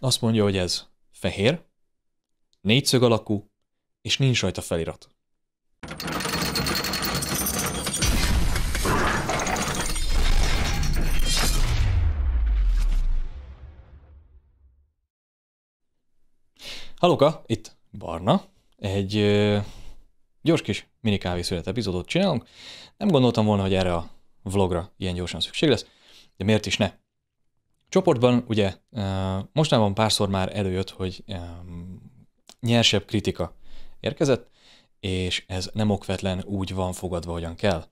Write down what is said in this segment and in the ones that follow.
azt mondja, hogy ez fehér, négyszög alakú, és nincs rajta felirat. Hallóka, itt Barna. Egy ö, gyors kis mini kávészület epizódot csinálunk. Nem gondoltam volna, hogy erre a vlogra ilyen gyorsan szükség lesz, de miért is ne? Csoportban ugye mostanában párszor már előjött, hogy nyersebb kritika érkezett, és ez nem okvetlen úgy van fogadva, hogyan kell.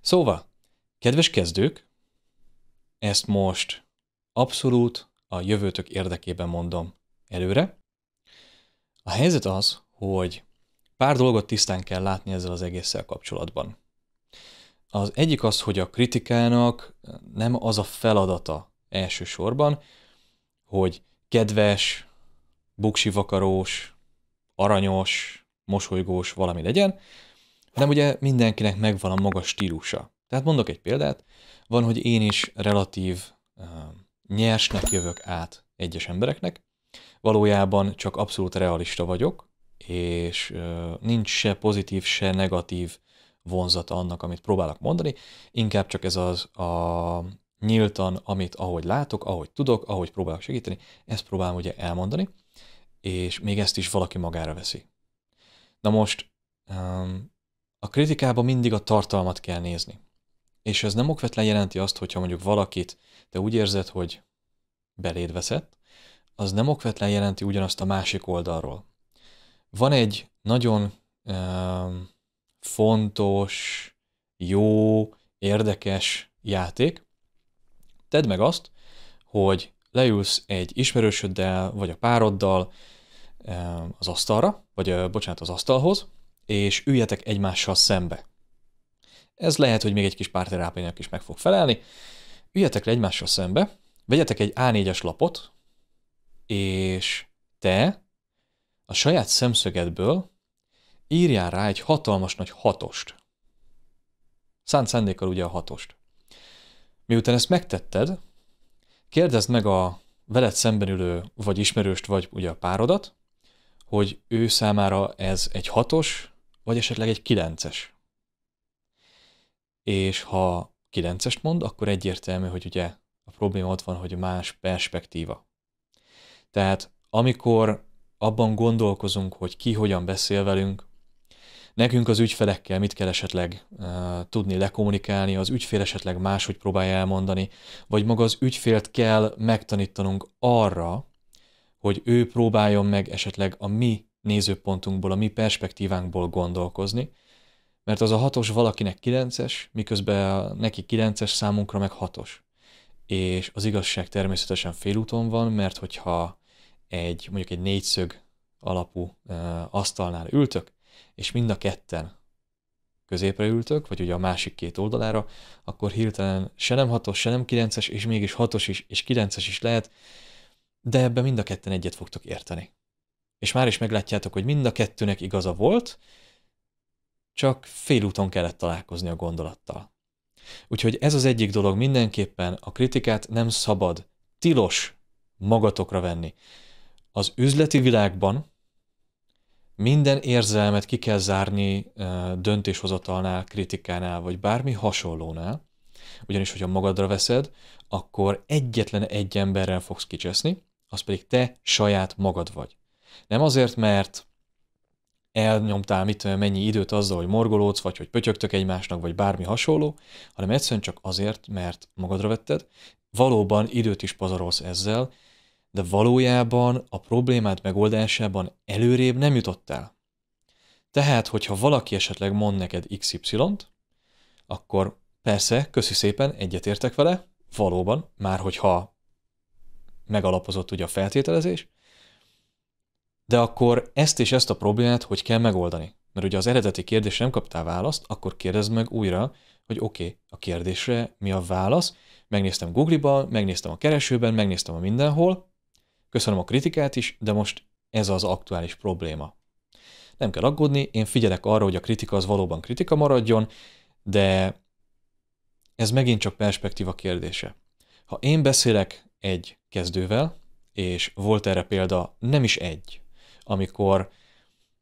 Szóval, kedves kezdők, ezt most abszolút a jövőtök érdekében mondom előre. A helyzet az, hogy pár dolgot tisztán kell látni ezzel az egésszel kapcsolatban. Az egyik az, hogy a kritikának nem az a feladata elsősorban, hogy kedves, buksivakarós, aranyos, mosolygós valami legyen, hanem ugye mindenkinek megvan a maga stílusa. Tehát mondok egy példát, van, hogy én is relatív uh, nyersnek jövök át egyes embereknek, valójában csak abszolút realista vagyok, és uh, nincs se pozitív, se negatív vonzata annak, amit próbálok mondani, inkább csak ez az a nyíltan, amit ahogy látok, ahogy tudok, ahogy próbálok segíteni, ezt próbálom ugye elmondani, és még ezt is valaki magára veszi. Na most um, a kritikában mindig a tartalmat kell nézni. És ez nem okvetlen jelenti azt, hogyha mondjuk valakit te úgy érzed, hogy beléd veszett, az nem okvetlen jelenti ugyanazt a másik oldalról. Van egy nagyon um, fontos, jó, érdekes játék, Tedd meg azt, hogy leülsz egy ismerősöddel, vagy a pároddal az asztalra, vagy bocsánat, az asztalhoz, és üljetek egymással szembe. Ez lehet, hogy még egy kis párterápiának is meg fog felelni. Üljetek le egymással szembe, vegyetek egy A4-es lapot, és te a saját szemszögedből írjál rá egy hatalmas nagy hatost. Szánt szándékkal ugye a hatost. Miután ezt megtetted, kérdezd meg a veled szemben ülő vagy ismerőst, vagy ugye a párodat, hogy ő számára ez egy hatos, vagy esetleg egy kilences. És ha kilencest mond, akkor egyértelmű, hogy ugye a probléma ott van, hogy más perspektíva. Tehát amikor abban gondolkozunk, hogy ki hogyan beszél velünk, Nekünk az ügyfelekkel mit kell esetleg uh, tudni lekommunikálni, az ügyfél esetleg máshogy próbálja elmondani, vagy maga az ügyfélt kell megtanítanunk arra, hogy ő próbáljon meg esetleg a mi nézőpontunkból, a mi perspektívánkból gondolkozni, mert az a hatos valakinek kilences, miközben neki kilences számunkra meg hatos. És az igazság természetesen félúton van, mert hogyha egy mondjuk egy négyszög alapú uh, asztalnál ültök, és mind a ketten középre ültök, vagy ugye a másik két oldalára, akkor hirtelen se nem hatos, se nem kilences, és mégis hatos is, és kilences is lehet, de ebben mind a ketten egyet fogtok érteni. És már is meglátjátok, hogy mind a kettőnek igaza volt, csak félúton kellett találkozni a gondolattal. Úgyhogy ez az egyik dolog mindenképpen, a kritikát nem szabad, tilos magatokra venni. Az üzleti világban minden érzelmet ki kell zárni döntéshozatalnál, kritikánál, vagy bármi hasonlónál, ugyanis, hogyha magadra veszed, akkor egyetlen egy emberrel fogsz kicseszni, az pedig te saját magad vagy. Nem azért, mert elnyomtál mit mennyi időt azzal, hogy morgolódsz, vagy hogy pötyögtök egymásnak, vagy bármi hasonló, hanem egyszerűen csak azért, mert magadra vetted, valóban időt is pazarolsz ezzel, de valójában a problémád megoldásában előrébb nem jutottál. Tehát, hogyha valaki esetleg mond neked XY-t, akkor persze, köszi szépen, egyetértek vele, valóban, már hogyha megalapozott ugye a feltételezés, de akkor ezt és ezt a problémát hogy kell megoldani? Mert ugye az eredeti kérdésre nem kaptál választ, akkor kérdezd meg újra, hogy oké, okay, a kérdésre mi a válasz. Megnéztem Google-ba, megnéztem a keresőben, megnéztem a mindenhol, Köszönöm a kritikát is, de most ez az aktuális probléma. Nem kell aggódni, én figyelek arra, hogy a kritika az valóban kritika maradjon, de ez megint csak perspektíva kérdése. Ha én beszélek egy kezdővel, és volt erre példa nem is egy, amikor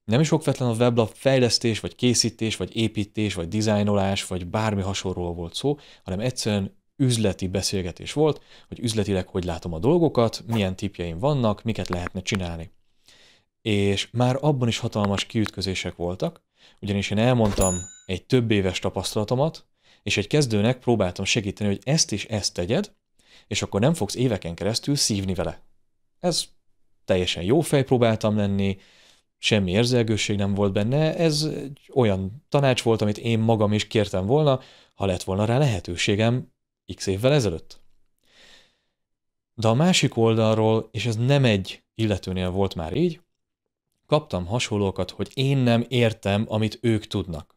nem is okvetlen a weblap fejlesztés, vagy készítés, vagy építés, vagy dizájnolás, vagy bármi hasonlóról volt szó, hanem egyszerűen üzleti beszélgetés volt, hogy üzletileg hogy látom a dolgokat, milyen tipjeim vannak, miket lehetne csinálni. És már abban is hatalmas kiütközések voltak, ugyanis én elmondtam egy több éves tapasztalatomat, és egy kezdőnek próbáltam segíteni, hogy ezt is ezt tegyed, és akkor nem fogsz éveken keresztül szívni vele. Ez teljesen jó fej próbáltam lenni, semmi érzelgőség nem volt benne, ez egy olyan tanács volt, amit én magam is kértem volna, ha lett volna rá lehetőségem x évvel ezelőtt. De a másik oldalról, és ez nem egy illetőnél volt már így, kaptam hasonlókat, hogy én nem értem, amit ők tudnak.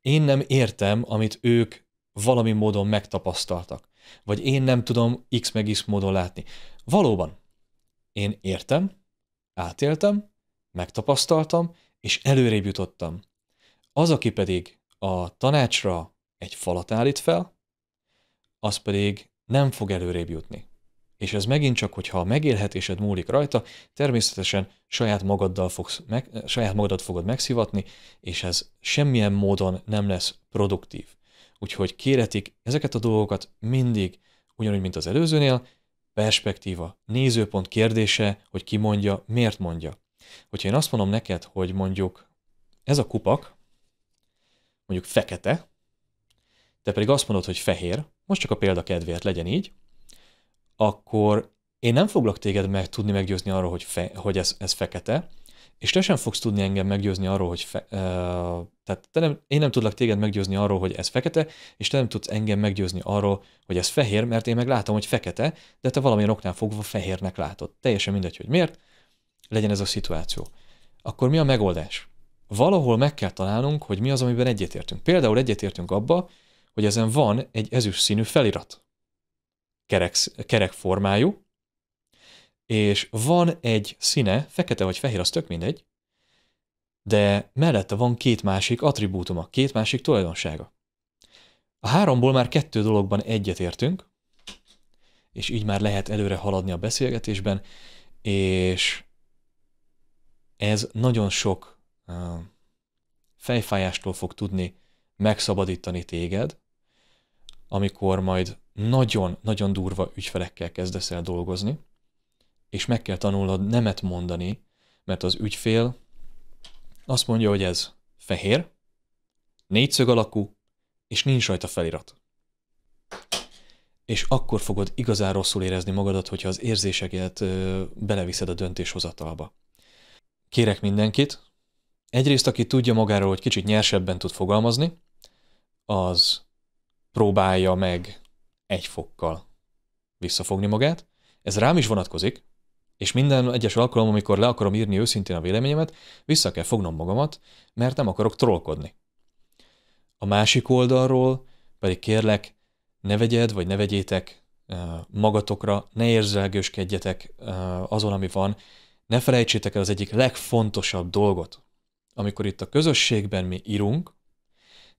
Én nem értem, amit ők valami módon megtapasztaltak. Vagy én nem tudom X meg X módon látni. Valóban, én értem, átéltem, megtapasztaltam, és előrébb jutottam. Az, aki pedig a tanácsra egy falat állít fel, az pedig nem fog előrébb jutni. És ez megint csak, hogyha a megélhetésed múlik rajta, természetesen saját magaddal fogsz meg, saját magadat fogod megszivatni, és ez semmilyen módon nem lesz produktív. Úgyhogy kéretik ezeket a dolgokat mindig, ugyanúgy, mint az előzőnél, perspektíva, nézőpont kérdése, hogy ki mondja, miért mondja. Hogyha én azt mondom neked, hogy mondjuk ez a kupak, mondjuk fekete, te pedig azt mondod, hogy fehér, most csak a példa kedvéért legyen így, akkor én nem foglak téged meg tudni meggyőzni arról, hogy, fe, hogy ez, ez fekete, és te sem fogsz tudni engem meggyőzni arról, hogy fe, uh, tehát te nem, én nem tudlak téged meggyőzni arról, hogy ez fekete, és te nem tudsz engem meggyőzni arról, hogy ez fehér, mert én meg látom, hogy fekete, de te valamilyen oknál fogva fehérnek látod. Teljesen mindegy, hogy miért, legyen ez a szituáció. Akkor mi a megoldás? Valahol meg kell találnunk, hogy mi az, amiben egyetértünk. Például egyetértünk abba, hogy ezen van egy ezüst színű felirat. Kerek, kerek formájú, és van egy színe, fekete vagy fehér, az tök mindegy, de mellette van két másik attribútuma, két másik tulajdonsága. A háromból már kettő dologban egyetértünk, és így már lehet előre haladni a beszélgetésben, és ez nagyon sok fejfájástól fog tudni megszabadítani téged, amikor majd nagyon-nagyon durva ügyfelekkel kezdesz el dolgozni, és meg kell tanulnod nemet mondani, mert az ügyfél azt mondja, hogy ez fehér, négyszög alakú, és nincs rajta felirat. És akkor fogod igazán rosszul érezni magadat, hogyha az érzéseket beleviszed a döntéshozatalba. Kérek mindenkit, egyrészt aki tudja magáról, hogy kicsit nyersebben tud fogalmazni, az próbálja meg egy fokkal visszafogni magát. Ez rám is vonatkozik, és minden egyes alkalom, amikor le akarom írni őszintén a véleményemet, vissza kell fognom magamat, mert nem akarok trollkodni. A másik oldalról pedig kérlek, ne vegyed, vagy ne vegyétek magatokra, ne érzelgőskedjetek azon, ami van, ne felejtsétek el az egyik legfontosabb dolgot. Amikor itt a közösségben mi írunk,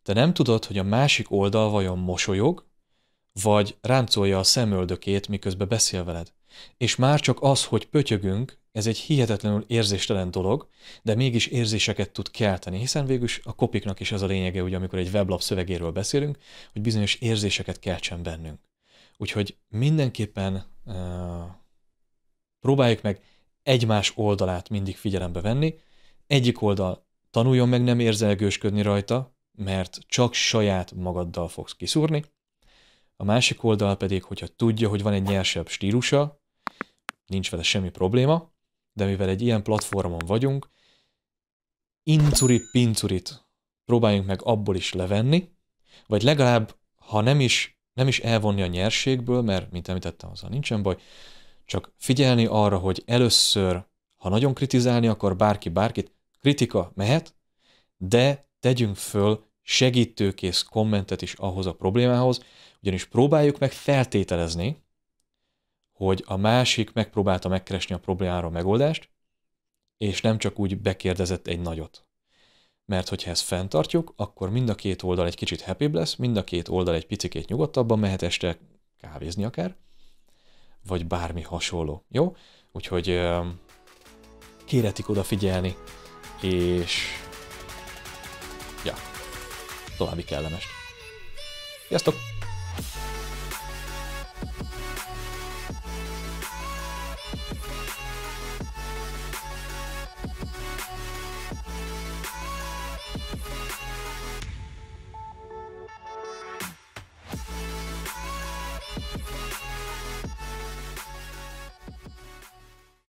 te nem tudod, hogy a másik oldal vajon mosolyog, vagy ráncolja a szemöldökét, miközben beszél veled. És már csak az, hogy pötyögünk, ez egy hihetetlenül érzéstelen dolog, de mégis érzéseket tud kelteni, hiszen végül a kopiknak is az a lényege, hogy amikor egy weblap szövegéről beszélünk, hogy bizonyos érzéseket keltsen bennünk. Úgyhogy mindenképpen uh, próbáljuk meg egymás oldalát mindig figyelembe venni. Egyik oldal tanuljon meg nem érzelgősködni rajta, mert csak saját magaddal fogsz kiszúrni. A másik oldal pedig, hogyha tudja, hogy van egy nyersebb stílusa, nincs vele semmi probléma, de mivel egy ilyen platformon vagyunk, incurit, pincurit próbáljunk meg abból is levenni, vagy legalább, ha nem is, nem is elvonni a nyerségből, mert, mint említettem, azzal nincsen baj, csak figyelni arra, hogy először, ha nagyon kritizálni akar bárki bárkit, kritika mehet, de tegyünk föl segítőkész kommentet is ahhoz a problémához, ugyanis próbáljuk meg feltételezni, hogy a másik megpróbálta megkeresni a problémára a megoldást, és nem csak úgy bekérdezett egy nagyot. Mert hogyha ezt fenntartjuk, akkor mind a két oldal egy kicsit happy lesz, mind a két oldal egy picikét nyugodtabban mehet este kávézni akár, vagy bármi hasonló, jó? Úgyhogy kéretik odafigyelni, és további kellemes. Sziasztok!